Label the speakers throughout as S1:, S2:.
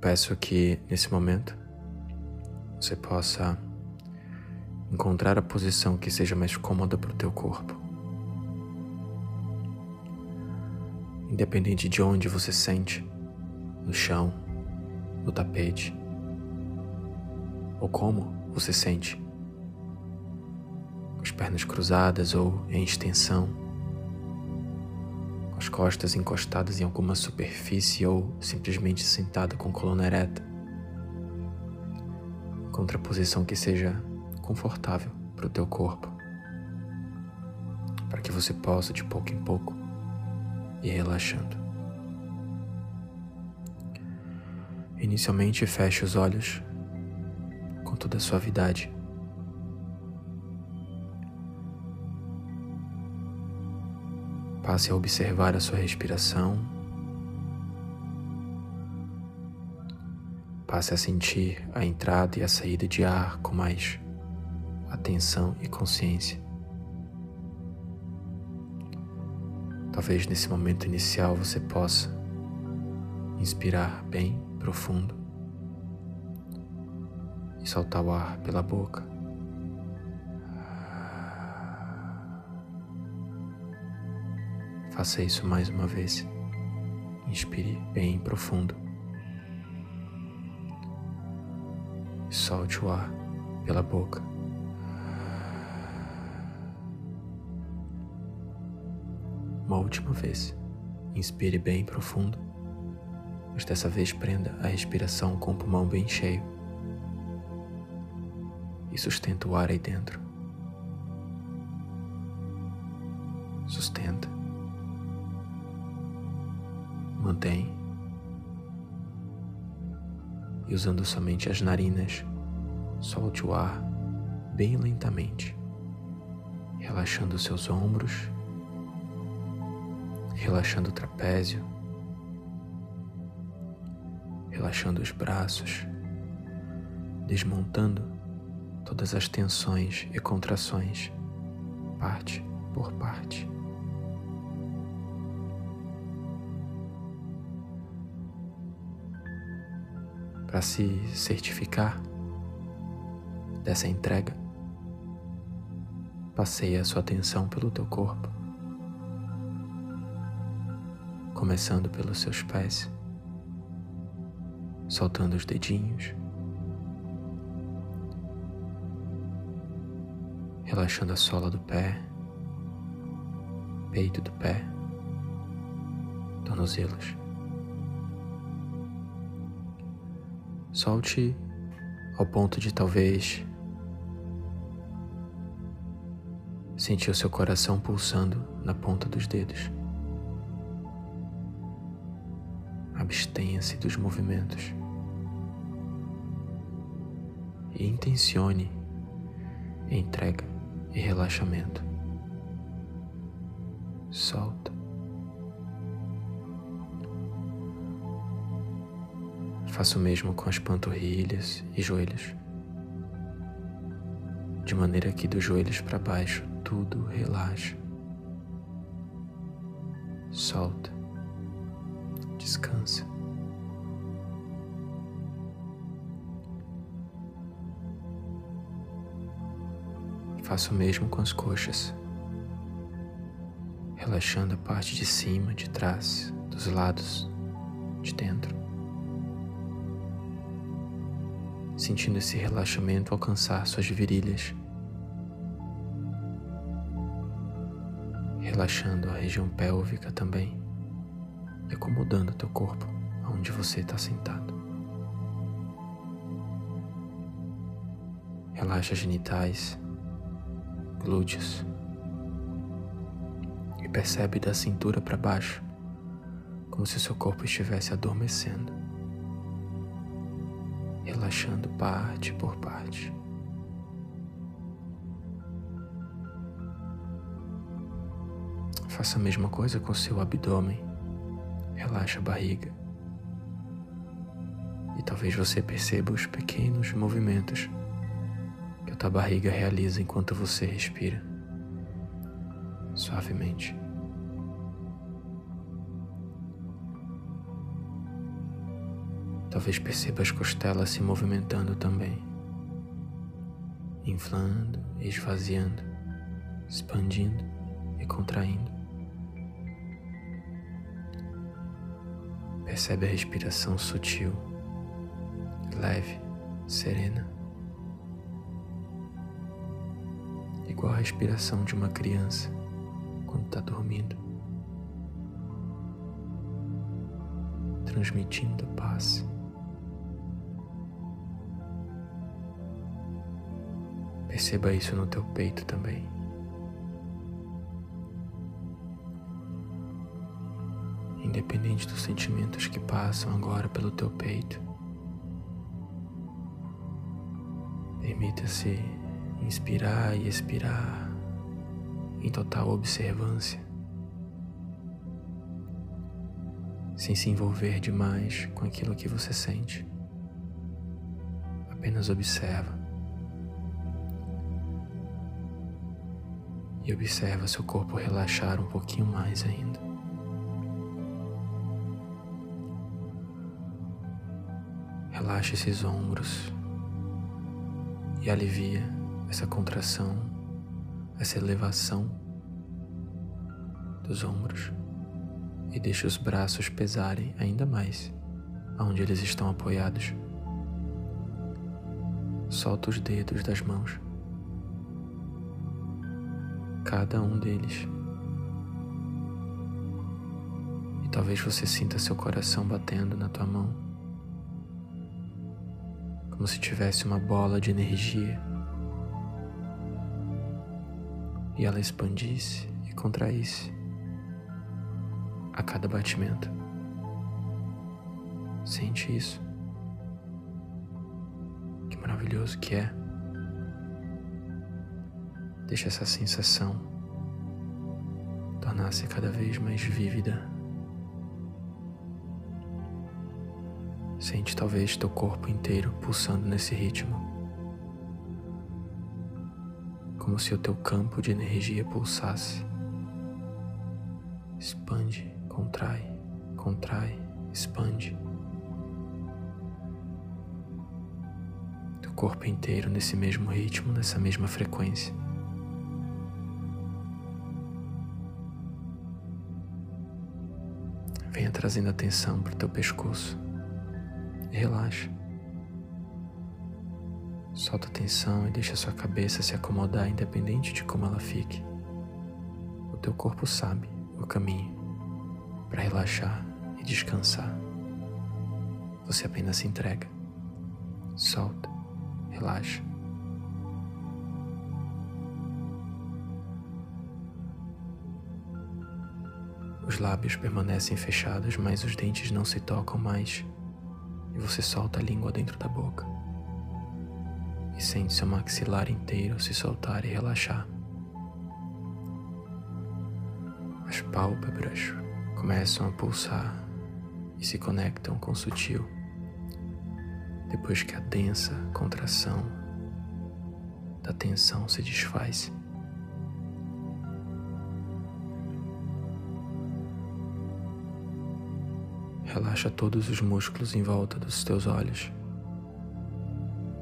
S1: peço que nesse momento você possa encontrar a posição que seja mais cômoda para o teu corpo. Independente de onde você sente, no chão, no tapete, ou como você sente, com as pernas cruzadas ou em extensão, as costas encostadas em alguma superfície ou simplesmente sentada com coluna ereta. Encontre a posição que seja confortável para o teu corpo, para que você possa de pouco em pouco ir relaxando. Inicialmente feche os olhos com toda a suavidade. Passe a observar a sua respiração. Passe a sentir a entrada e a saída de ar com mais atenção e consciência. Talvez nesse momento inicial você possa inspirar bem profundo e soltar o ar pela boca. Faça isso mais uma vez. Inspire bem profundo. E solte o ar pela boca. Uma última vez. Inspire bem profundo, mas dessa vez prenda a respiração com o pulmão bem cheio e sustenta o ar aí dentro. Sustenta. Mantém. E usando somente as narinas, solte o ar bem lentamente, relaxando seus ombros, relaxando o trapézio, relaxando os braços, desmontando todas as tensões e contrações, parte por parte. Para se certificar dessa entrega, passeia a sua atenção pelo teu corpo, começando pelos seus pés, soltando os dedinhos relaxando a sola do pé, peito do pé, tornozelos. Solte ao ponto de talvez sentir o seu coração pulsando na ponta dos dedos. Abstenha-se dos movimentos e intencione entrega e relaxamento. Solta. Faça o mesmo com as panturrilhas e joelhos, de maneira que dos joelhos para baixo tudo relaxa. Solta. Descansa. Faça o mesmo com as coxas, relaxando a parte de cima, de trás, dos lados, de dentro. Sentindo esse relaxamento alcançar suas virilhas. Relaxando a região pélvica também e acomodando o teu corpo onde você está sentado. Relaxa genitais glúteos e percebe da cintura para baixo, como se seu corpo estivesse adormecendo, relaxando parte por parte. Faça a mesma coisa com seu abdômen. Relaxa a barriga. E talvez você perceba os pequenos movimentos tua barriga realiza enquanto você respira suavemente. Talvez perceba as costelas se movimentando também, inflando esvaziando, expandindo e contraindo. Percebe a respiração sutil, leve, serena. Igual a respiração de uma criança quando está dormindo, transmitindo paz. Perceba isso no teu peito também. Independente dos sentimentos que passam agora pelo teu peito, permita-se inspirar e expirar em total observância, sem se envolver demais com aquilo que você sente. Apenas observa. E observa seu corpo relaxar um pouquinho mais ainda. Relaxa esses ombros e alivia essa contração, essa elevação dos ombros e deixa os braços pesarem ainda mais aonde eles estão apoiados. Solta os dedos das mãos, cada um deles. E talvez você sinta seu coração batendo na tua mão, como se tivesse uma bola de energia e ela expandisse e contraísse a cada batimento. Sente isso. Que maravilhoso que é. Deixa essa sensação tornar-se cada vez mais vívida. Sente talvez teu corpo inteiro pulsando nesse ritmo como se o teu campo de energia pulsasse. Expande, contrai, contrai, expande. Teu corpo inteiro nesse mesmo ritmo, nessa mesma frequência. Venha trazendo atenção para o teu pescoço e relaxa. Solta a tensão e deixa sua cabeça se acomodar independente de como ela fique. O teu corpo sabe o caminho para relaxar e descansar. Você apenas se entrega. Solta, relaxa. Os lábios permanecem fechados, mas os dentes não se tocam mais. E você solta a língua dentro da boca e sente seu maxilar inteiro se soltar e relaxar. As pálpebras começam a pulsar e se conectam com o sutil, depois que a densa contração da tensão se desfaz. Relaxa todos os músculos em volta dos teus olhos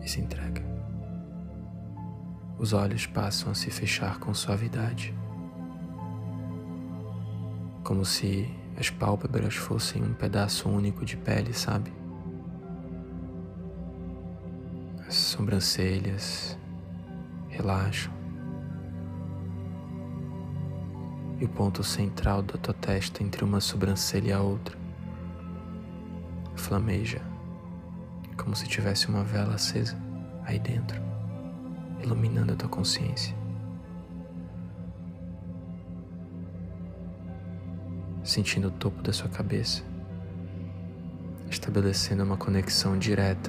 S1: e se entrega os olhos passam a se fechar com suavidade, como se as pálpebras fossem um pedaço único de pele, sabe? As sobrancelhas relaxam e o ponto central da tua testa entre uma sobrancelha e a outra flameja, como se tivesse uma vela acesa aí dentro iluminando a tua consciência. Sentindo o topo da sua cabeça, estabelecendo uma conexão direta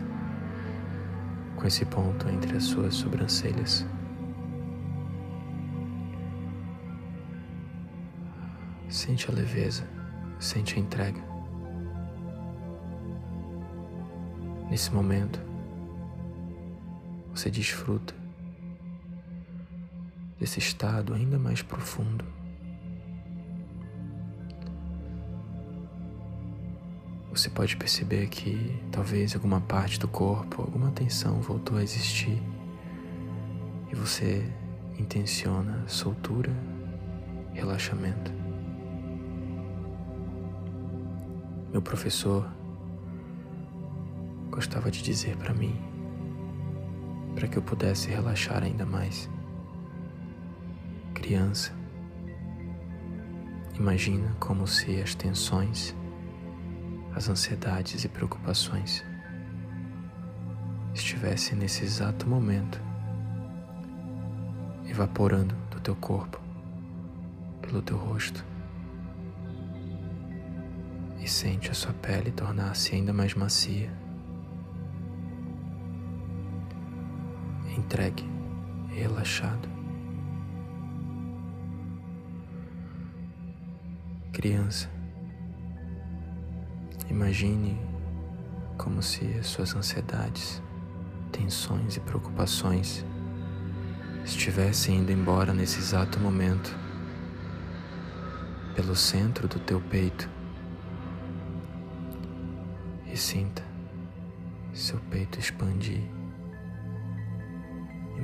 S1: com esse ponto entre as suas sobrancelhas. Sente a leveza, sente a entrega. Nesse momento, você desfruta desse estado ainda mais profundo. você pode perceber que talvez alguma parte do corpo, alguma tensão voltou a existir e você intenciona soltura, relaxamento. Meu professor gostava de dizer para mim, para que eu pudesse relaxar ainda mais. Criança, imagina como se as tensões, as ansiedades e preocupações estivessem nesse exato momento evaporando do teu corpo, pelo teu rosto. E sente a sua pele tornar-se ainda mais macia. Entregue relaxado. Criança, imagine como se as suas ansiedades, tensões e preocupações estivesse indo embora nesse exato momento, pelo centro do teu peito, e sinta seu peito expandir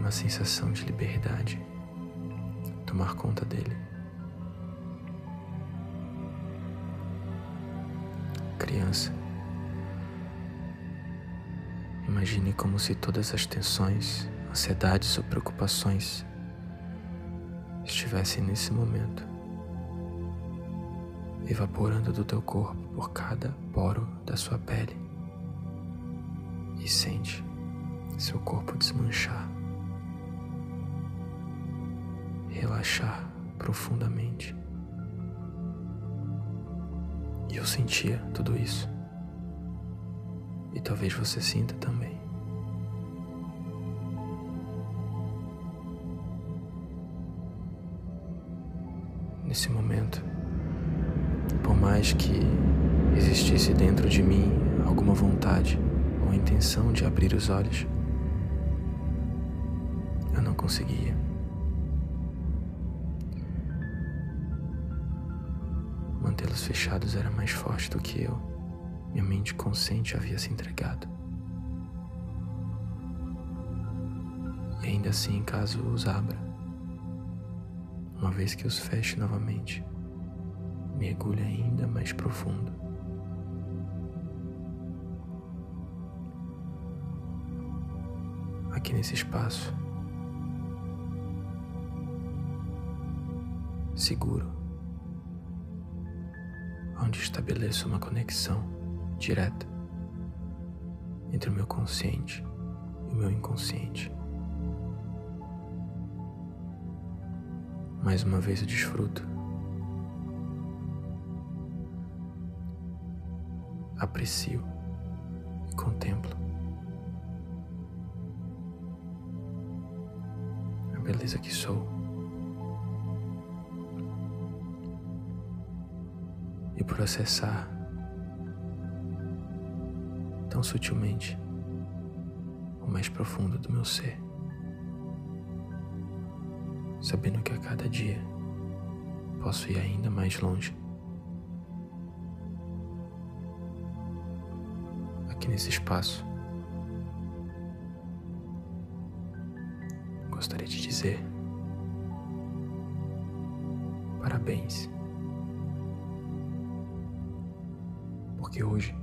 S1: uma sensação de liberdade tomar conta dele. Criança, imagine como se todas as tensões ansiedades ou preocupações estivessem nesse momento evaporando do teu corpo por cada poro da sua pele e sente seu corpo desmanchar, relaxar profundamente. E eu sentia tudo isso. E talvez você sinta também. nesse momento. Por mais que existisse dentro de mim alguma vontade ou intenção de abrir os olhos, eu não conseguia. Mantê-los fechados era mais forte do que eu. Minha mente consciente havia se entregado. E ainda assim, caso os abra, uma vez que os feche novamente, mergulhe ainda mais profundo. Aqui nesse espaço, seguro, onde estabeleço uma conexão direta entre o meu consciente e o meu inconsciente. Mais uma vez eu desfruto. Aprecio e contemplo a beleza que sou. E por acessar tão sutilmente o mais profundo do meu ser sabendo que a cada dia posso ir ainda mais longe. Aqui nesse espaço, gostaria de dizer parabéns, porque hoje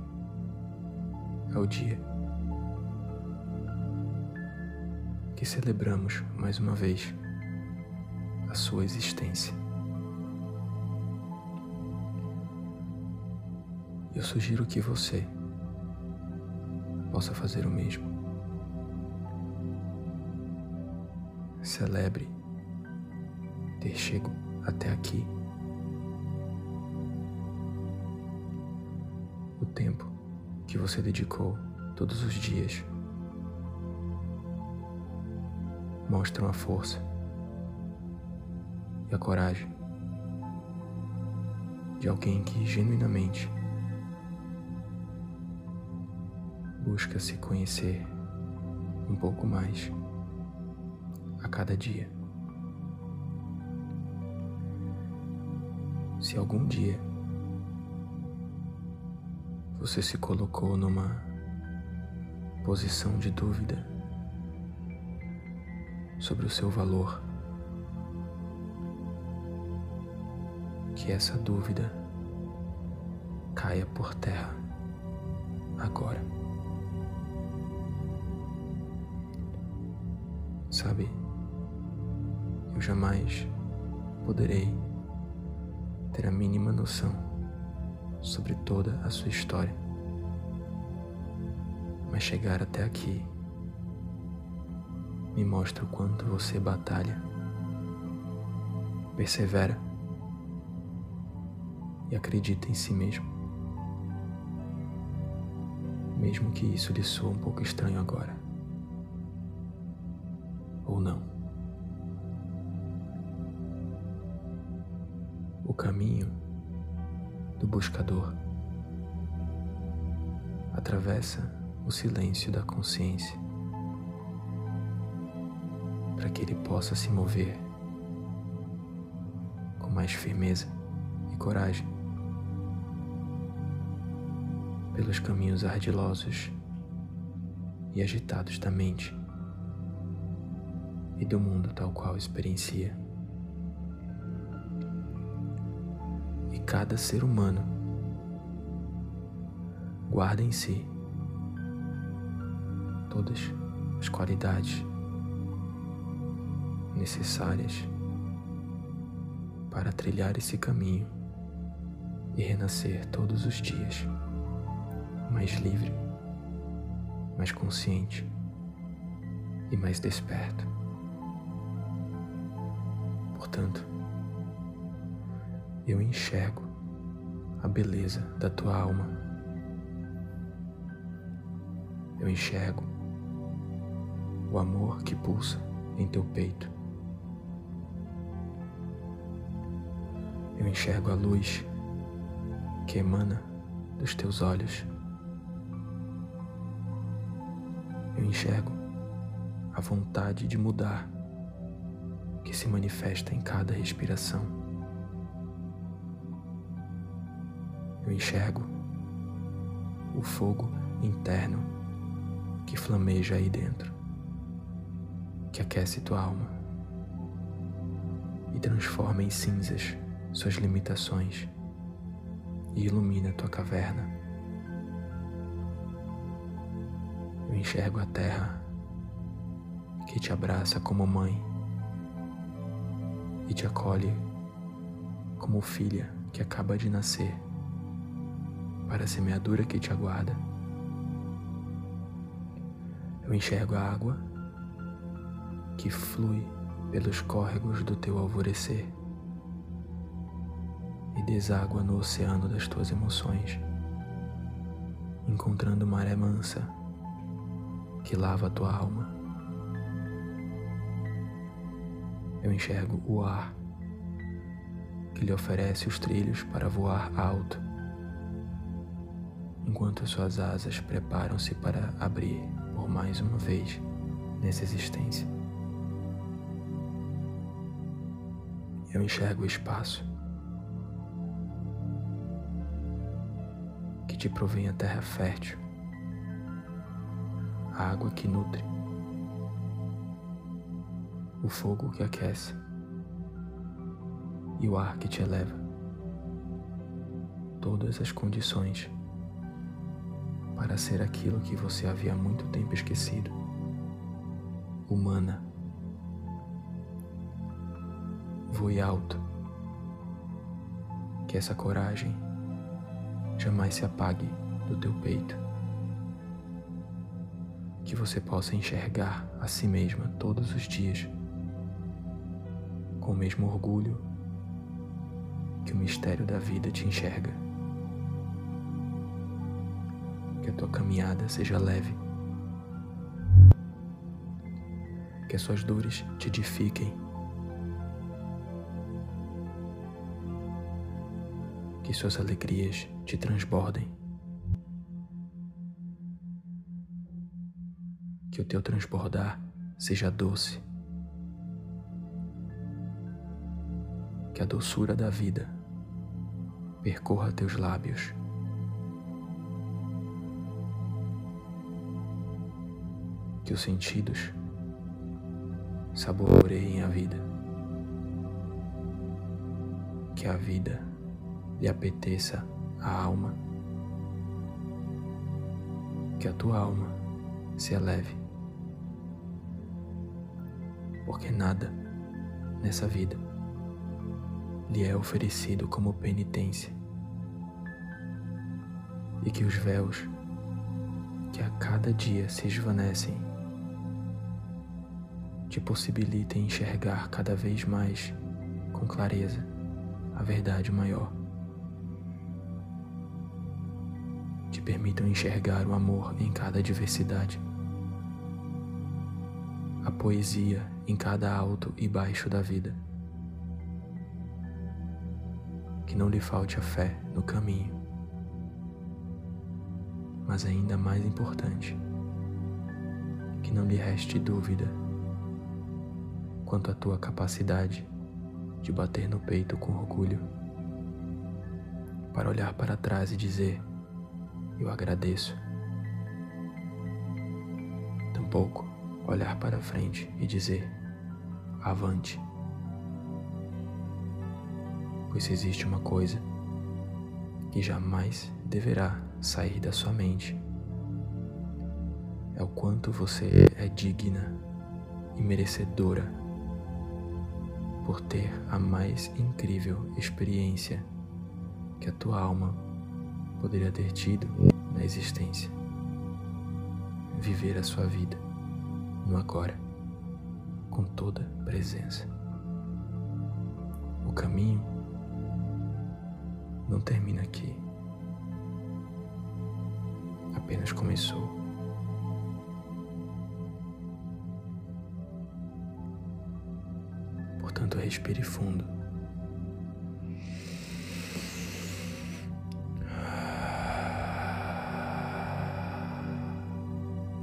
S1: é o dia que celebramos mais uma vez a sua existência. Eu sugiro que você possa fazer o mesmo. Celebre ter chego até aqui. Tempo que você dedicou todos os dias mostram a força e a coragem de alguém que genuinamente busca se conhecer um pouco mais a cada dia. Se algum dia você se colocou numa posição de dúvida sobre o seu valor, que essa dúvida caia por terra agora. Sabe, eu jamais poderei ter a mínima noção sobre toda a sua história, mas chegar até aqui me mostra o quanto você batalha, persevera e acredita em si mesmo. Mesmo que isso lhe soe um pouco estranho agora. Ou não. O caminho buscador atravessa o silêncio da consciência para que ele possa se mover com mais firmeza e coragem pelos caminhos ardilosos e agitados da mente e do mundo tal qual experiencia. Cada ser humano guarda em si todas as qualidades necessárias para trilhar esse caminho e renascer todos os dias mais livre, mais consciente e mais desperto. Portanto, eu enxergo a beleza da tua alma. Eu enxergo o amor que pulsa em teu peito. Eu enxergo a luz que emana dos teus olhos. Eu enxergo a vontade de mudar que se manifesta em cada respiração. Eu enxergo o fogo interno que flameja aí dentro, que aquece tua alma e transforma em cinzas suas limitações e ilumina tua caverna. Eu enxergo a terra que te abraça como mãe e te acolhe como filha que acaba de nascer para a semeadura que te aguarda. Eu enxergo a água que flui pelos córregos do teu alvorecer e deságua no oceano das tuas emoções, encontrando maré mansa que lava a tua alma eu enxergo o ar que lhe oferece os trilhos para voar alto, enquanto suas asas preparam-se para abrir por mais uma vez nessa existência. Eu enxergo o espaço que te provém a terra fértil, a água que nutre o fogo que aquece e o ar que te eleva. Todas as condições para ser aquilo que você havia muito tempo esquecido. Humana. Voe alto. Que essa coragem jamais se apague do teu peito que você possa enxergar a si mesma todos os dias com o mesmo orgulho que o mistério da vida te enxerga. Que a tua caminhada seja leve. Que as suas dores te edifiquem. Que suas alegrias te transbordem. Que o teu transbordar seja doce. que a doçura da vida percorra teus lábios que os sentidos saboreiem a vida, que a vida lhe apeteça a alma, que a tua alma se eleve, porque nada nessa vida lhe é oferecido como penitência, e que os véus que a cada dia se esvanecem te possibilitem enxergar cada vez mais com clareza a verdade maior. Te permitam enxergar o amor em cada diversidade, a poesia em cada alto e baixo da vida. Que não lhe falte a fé no caminho mas ainda mais importante, que não lhe reste dúvida quanto à tua capacidade de bater no peito com orgulho, para olhar para trás e dizer: Eu agradeço. Tampouco olhar para frente e dizer: Avante. Pois existe uma coisa que jamais deverá sair da sua mente é o quanto você é digna e merecedora por ter a mais incrível experiência que a tua alma poderia ter tido na existência. Viver a sua vida no agora, com toda presença. O caminho não termina aqui apenas começou. Portanto, respire fundo.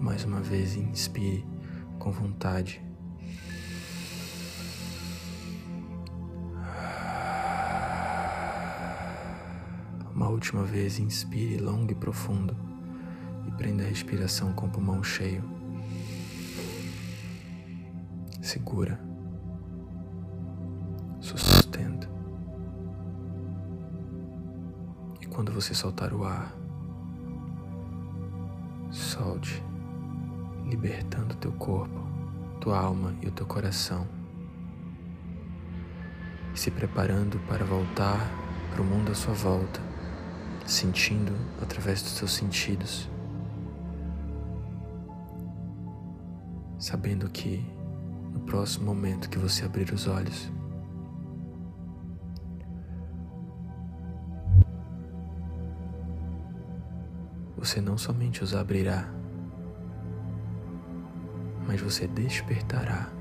S1: Mais uma vez, inspire com vontade. Uma última vez, inspire longo e profundo. Prenda a respiração com o pulmão cheio. Segura. Quando você soltar o ar, solte, libertando teu corpo, tua alma e o teu coração. Se preparando para voltar para o mundo à sua volta, sentindo através dos seus sentidos sabendo que no próximo momento que você abrir os olhos, você não somente os abrirá, mas você despertará.